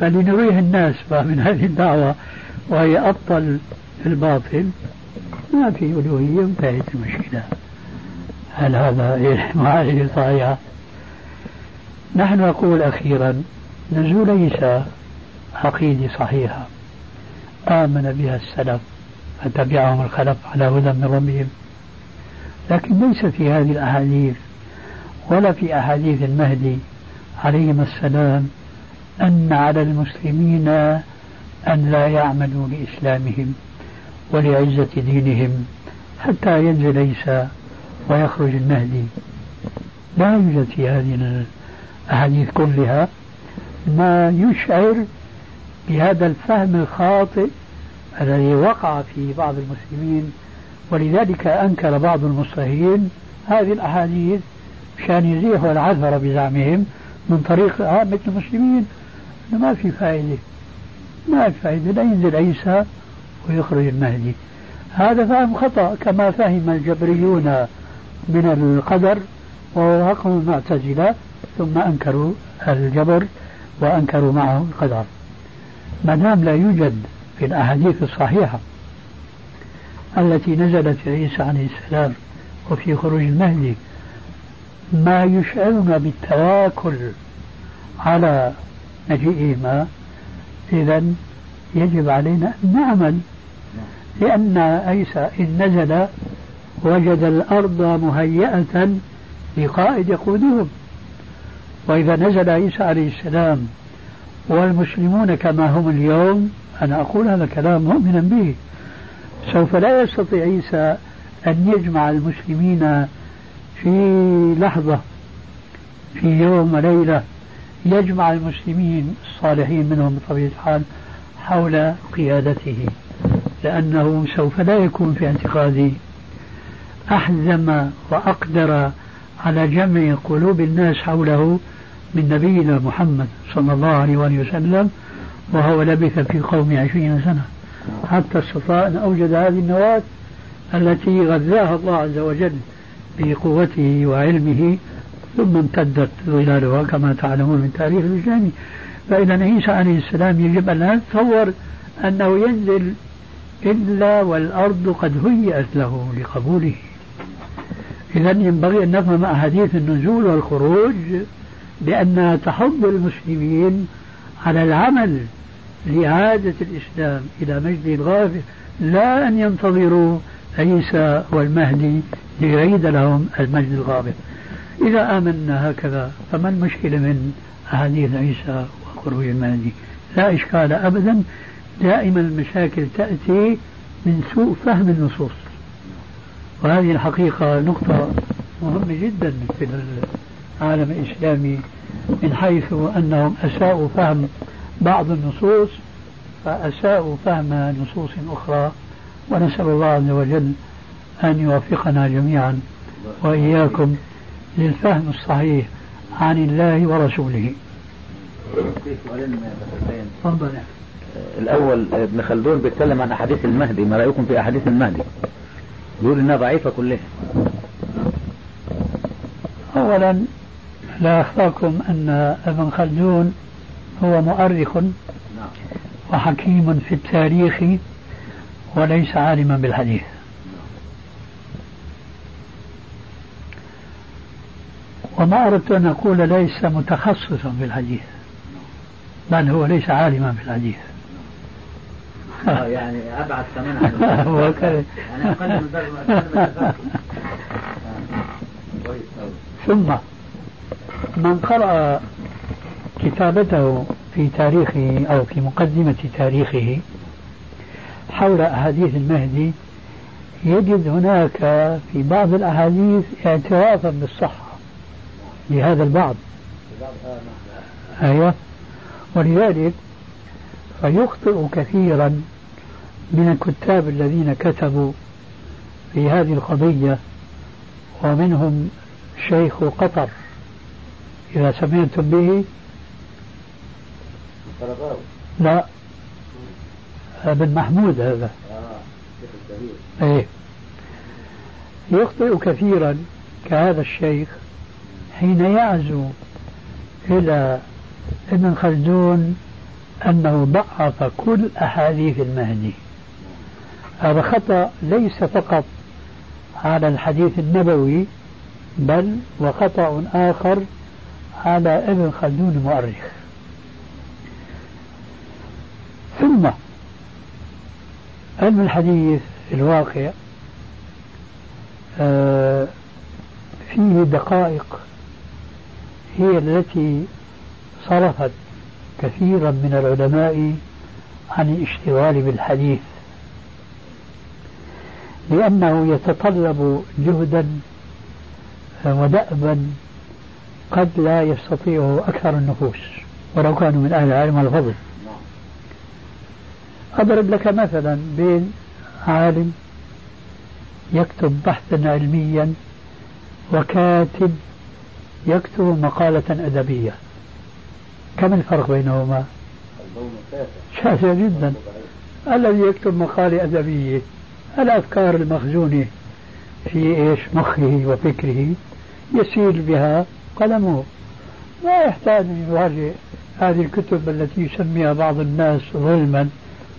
فلنريه الناس من هذه الدعوة وهي أبطل الباطل. ما في ألوهية انتهت المشكلة. هل هذا [laughs] معالجة صحيحة؟ نحن نقول أخيرا نزول عيسى عقيدة صحيحة. آمن بها السلف فتبعهم الخلف على هدى من ربهم. لكن ليس في هذه الأحاديث ولا في أحاديث المهدي عليهما السلام أن على المسلمين أن لا يعملوا لإسلامهم. ولعزة دينهم حتى ينزل عيسى ويخرج المهدي. لا يوجد في هذه الأحاديث كلها ما يشعر بهذا الفهم الخاطئ الذي وقع في بعض المسلمين. ولذلك أنكر بعض المصلحين هذه الأحاديث مشان يزيحوا العثرة بزعمهم من طريق عامة المسلمين. ما في فائدة. ما في فائدة. لا ينزل عيسى ويخرج المهدي. هذا فهم خطأ كما فهم الجبريون من القدر ووافقهم المعتزلة ثم أنكروا الجبر وأنكروا معه القدر. ما دام لا يوجد في الأحاديث الصحيحة التي نزلت في عيسى عليه السلام وفي خروج المهدي. ما يشعرنا بالتواكل على مجيئهما إذا يجب علينا أن نعمل لأن عيسى إن نزل وجد الأرض مهيئة لقائد يقودهم وإذا نزل عيسى عليه السلام والمسلمون كما هم اليوم أنا أقول هذا كلام مؤمنا به سوف لا يستطيع عيسى أن يجمع المسلمين في لحظة في يوم وليلة يجمع المسلمين الصالحين منهم بطبيعة الحال حول قيادته. لأنه سوف لا يكون في اعتقادي أحزم وأقدر على جمع قلوب الناس حوله من نبينا محمد صلى الله عليه وآله وسلم وهو لبث في قوم عشرين سنة. حتى استطاع أن أوجد هذه النواة التي غذاها الله عز وجل بقوته وعلمه ثم امتدت ظلالها كما تعلمون من تاريخ الإسلام. فإذا عيسى عليه السلام يجب أن لا نتصور أنه ينزل إلا والأرض قد هيأت له لقبوله. إذا ينبغي أن نفهم أحاديث النزول والخروج بأنها تحض المسلمين على العمل لإعادة الإسلام إلى مجد الغافر لا أن ينتظروا عيسى والمهدي ليعيد لهم المجد الغابر. إذا آمنا هكذا فما المشكلة من أحاديث عيسى وخروج المهدي؟ لا إشكال أبدا. دائما المشاكل تأتي من سوء فهم النصوص. وهذه الحقيقة نقطة مهمة جدا في العالم الإسلامي من حيث أنهم أساءوا فهم بعض النصوص فأساءوا فهم نصوص أخرى. ونسأل الله عز وجل أن يوفقنا جميعا وإياكم للفهم الصحيح عن الله ورسوله. تفضل. الأول ابن خلدون بيتكلم عن أحاديث المهدي ما رأيكم في أحاديث المهدي؟ يقول إنها ضعيفة كلها. أولا لا أخفاكم أن ابن خلدون هو مؤرخ وحكيم في التاريخ وليس عالما بالحديث. وما أردت أن أقول ليس متخصصا في الحديث بل هو ليس عالما في الحديث يعني أبعد كمان عن [laughs] هو يعني أقل من ثم من قرأ كتابته في تاريخه أو في مقدمة تاريخه حول أحاديث المهدي يجد هناك في بعض الأحاديث اعترافا بالصحة لهذا البعض. أيوة. ولذلك فيخطئ كثيرا من الكتاب الذين كتبوا في هذه القضية ومنهم شيخ قطر إذا سمعتم به. لا بن محمود هذا. إيه. يخطئ كثيرا كهذا الشيخ حين يعزو إلى ابن خلدون أنه ضعف كل أحاديث المهدي. هذا خطأ ليس فقط على الحديث النبوي بل وخطأ آخر على ابن خلدون المؤرخ ثم علم الحديث في الواقع آه، فيه دقائق هي التي صرفت كثيرا من العلماء عن الاشتغال بالحديث. لأنه يتطلب جهدا ودأبا قد لا يستطيعه أكثر النفوس ولو كانوا من أهل العلم والفضل. أضرب لك مثلا بين عالم يكتب بحثا علميا وكاتب يكتب مقالة أدبية. كم الفرق بينهما؟ شاسع جدا. الذي يكتب مقالة أدبية الأفكار المخزونة في إيش؟ مخه وفكره يسيل بها قلمه. لا يحتاج أن يراجع هذه الكتب التي يسميها بعض الناس ظلما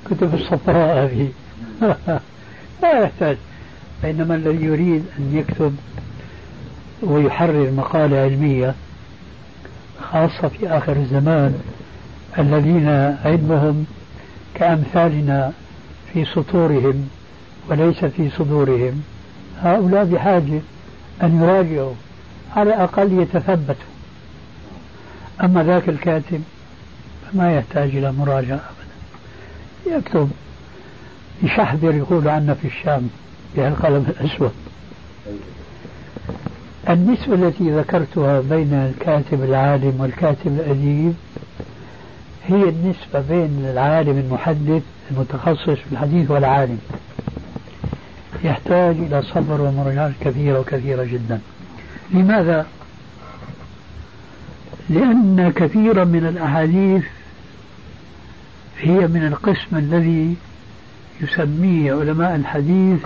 كتب الصفراء [laughs] هذه. لا يحتاج. بينما الذي يريد أن يكتب ويحرر مقالة علمية خاصة في آخر الزمان الذين علمهم كأمثالنا في سطورهم وليس في صدورهم. هؤلاء بحاجة أن يراجعوا على الأقل يتثبتوا. أما ذاك الكاتب فما يحتاج إلى مراجعة أبدا. يكتب يشحذر يقول عنا في الشام بهالقلم الأسود. النسبة التي ذكرتها بين الكاتب العالم والكاتب الأديب هي النسبة بين العالم المحدث المتخصص في الحديث والعالم. يحتاج إلى صبر ومراجعات كثيرة وكثيرة جدا لماذا؟ لأن كثيرا من الأحاديث هي من القسم الذي يسميه علماء الحديث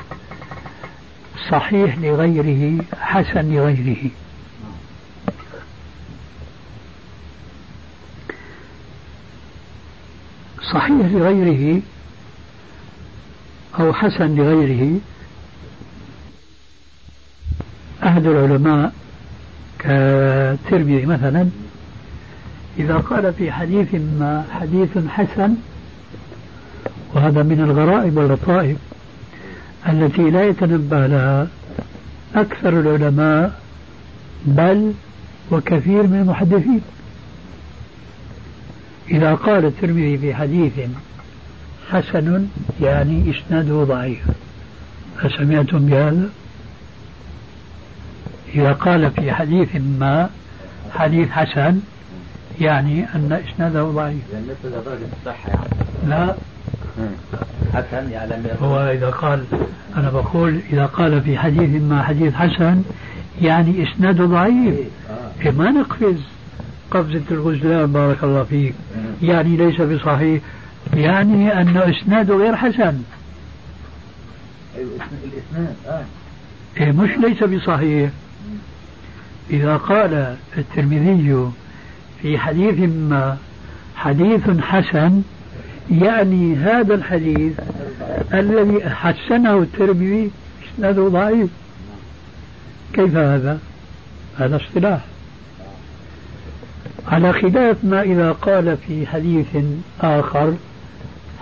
صحيح لغيره حسن لغيره صحيح لغيره أو حسن لغيره أحد العلماء كالترمذي مثلا إذا قال في حديث ما حديث حسن وهذا من الغرائب واللطائف التي لا يتنبه لها أكثر العلماء بل وكثير من المحدثين إذا قال الترمذي في حديث حسن يعني إسناده ضعيف أسمعتم بهذا؟ إذا قال في حديث ما حديث حسن يعني أن إسناده ضعيف. يعني يعني. لا. حسن يعني هو إذا قال أنا بقول إذا قال في حديث ما حديث حسن يعني إسناده ضعيف. آه. إيه ما نقفز قفزة الغزلان بارك الله فيك. يعني ليس بصحيح يعني أن إسناده غير حسن. أيوة الإسناد آه. إيه مش ليس بصحيح إذا قال الترمذي في حديث ما حديث حسن يعني هذا الحديث الذي حسنه الترمذي إسناده ضعيف. كيف هذا؟ هذا اصطلاح. على خلاف ما إذا قال في حديث آخر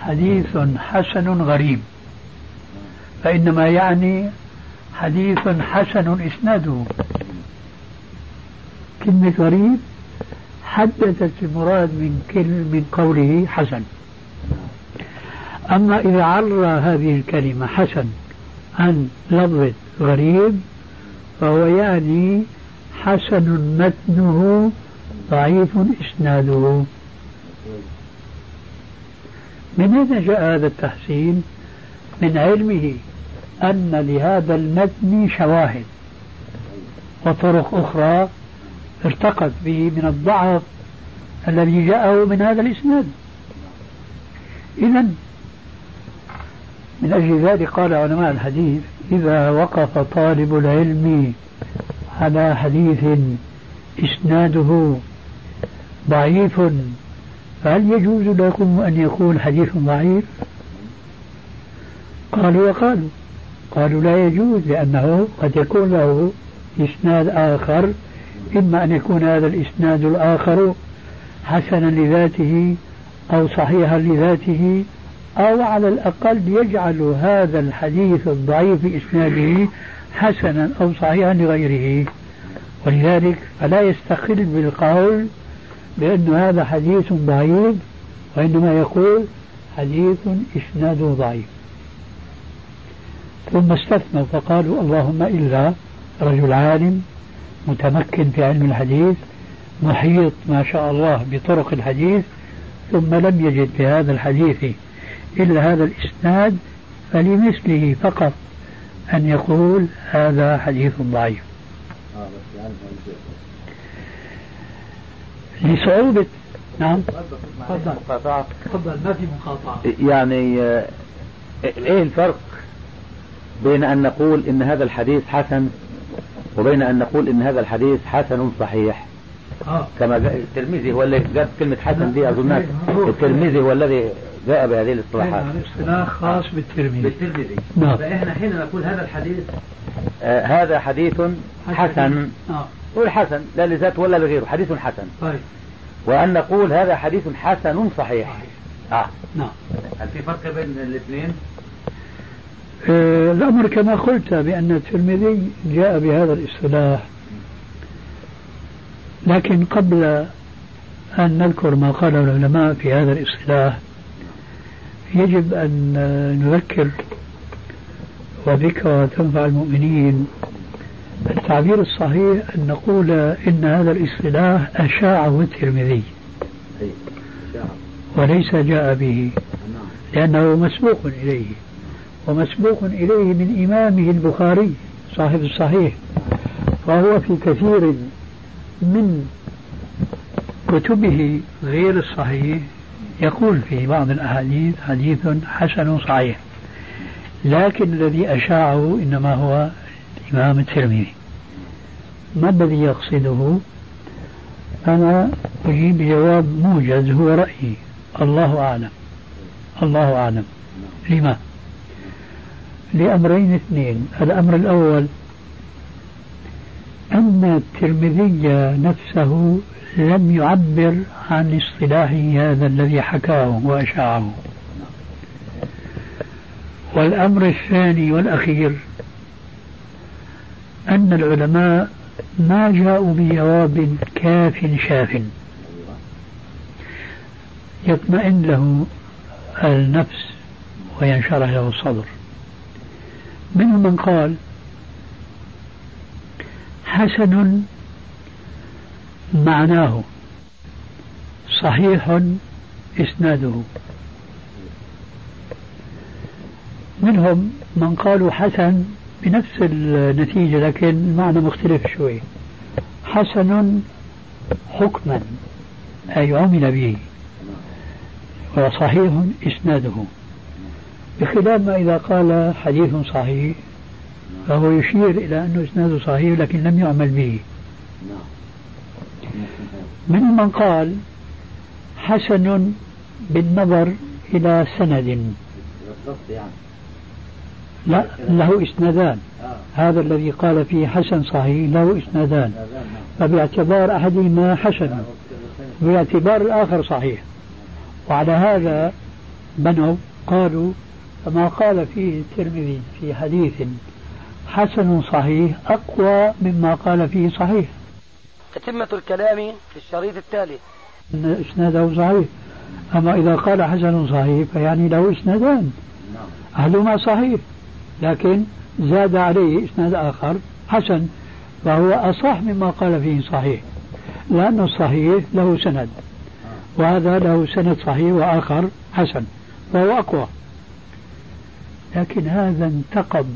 حديث حسن غريب. فإنما يعني حديث حسن إسناده. كلمة غريب حددت المراد من كل من قوله حسن. أما إذا عرى هذه الكلمة حسن عن لفظة غريب فهو يعني حسن متنه ضعيف إسناده. من أين جاء هذا التحسين؟ من علمه أن لهذا المتن شواهد وطرق أخرى ارتقت به من الضعف الذي جاءه من هذا الإسناد. إذا من أجل ذلك قال علماء الحديث إذا وقف طالب العلم على حديث إسناده ضعيف فهل يجوز لكم أن يكون حديث ضعيف؟ قالوا وقالوا. قالوا لا يجوز لأنه قد يكون له إسناد آخر إما أن يكون هذا الإسناد الآخر حسنا لذاته أو صحيحا لذاته أو على الأقل يجعل هذا الحديث الضعيف إسناده حسنا أو صحيحا لغيره. ولذلك فلا يستقل بالقول بأن هذا حديث ضعيف وإنما يقول حديث إسناده ضعيف. ثم استثنوا فقالوا اللهم إلا رجل عالم متمكن في علم الحديث محيط ما شاء الله بطرق الحديث ثم لم يجد في هذا الحديث إلا هذا الإسناد فلمثله فقط أن يقول هذا حديث ضعيف. لصعوبة نعم. تفضل ما في مقاطعة؟ يعني آه، إيه الفرق بين أن نقول إن هذا الحديث حسن وبين أن نقول إن هذا الحديث حسن صحيح. آه. كما جاء الترمذي هو الذي جاب كلمة حسن دي أظنها الترمذي هو الذي جاء بهذه الاصطلاحات. الاصطلاح خاص بالترمذي. بالترمذي. نعم. فإحنا حين نقول هذا الحديث آه هذا حديث حسن. آه. قول حسن لا لذاته ولا لغيره حديث حسن. طيب. وأن نقول هذا حديث حسن صحيح. آه. نعم. هل في فرق بين الاثنين؟ آه الأمر كما قلت بأن الترمذي جاء بهذا الإصطلاح. لكن قبل أن نذكر ما قاله العلماء في هذا الإصطلاح يجب أن نذكر وذكرى تنفع المؤمنين التعبير الصحيح أن نقول إن هذا الإصطلاح أشاعه الترمذي. وليس جاء به لأنه مسبوق إليه. ومسبوق إليه من إمامه البخاري صاحب الصحيح فهو في كثير من كتبه غير الصحيح يقول في بعض الأحاديث حديث حسن صحيح لكن الذي أشاعه إنما هو الإمام الترمذي. ما الذي يقصده؟ أنا أجيب بجواب موجز هو رأيي. الله أعلم. الله أعلم. لما؟ لأمرين اثنين. الأمر الأول أن الترمذي نفسه لم يعبر عن اصطلاحه هذا الذي حكاه وأشاعه. والأمر الثاني والأخير أن العلماء ما جاءوا بجواب كاف شاف. يطمئن له النفس وينشرح له الصدر. منهم من قال حسن معناه صحيح إسناده. منهم من قالوا حسن بنفس النتيجة لكن المعنى مختلف شوي. حسن حكما أي عمل به وصحيح إسناده. بخلاف ما إذا قال حديث صحيح فهو يشير إلى أنه إسناده صحيح لكن لم يعمل به. من من قال حسن بالنظر إلى سند. لا له إسنادان. هذا الذي قال فيه حسن صحيح له إسنادان. فباعتبار أحدهما حسن باعتبار الآخر صحيح. وعلى هذا بنوا قالوا فما قال فيه الترمذي في حديث حسن صحيح أقوى مما قال فيه صحيح. تتمة الكلام في الشريط التالي. أن إسناده صحيح. أما إذا قال حسن صحيح فيعني له إسنادان. أحدهما صحيح. لكن زاد عليه إسناد آخر حسن فهو أصح مما قال فيه صحيح. لأن الصحيح له سند. وهذا له سند صحيح وآخر حسن فهو أقوى. لكن هذا انتقد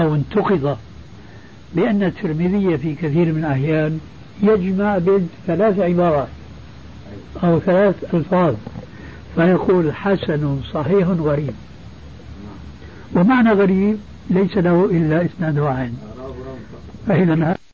أو انتقد بأن الترمذي في كثير من الأحيان يجمع بين ثلاث عبارات أو ثلاث ألفاظ فيقول حسن صحيح غريب. ومعنى غريب ليس له إلا إسناد واحد فإذا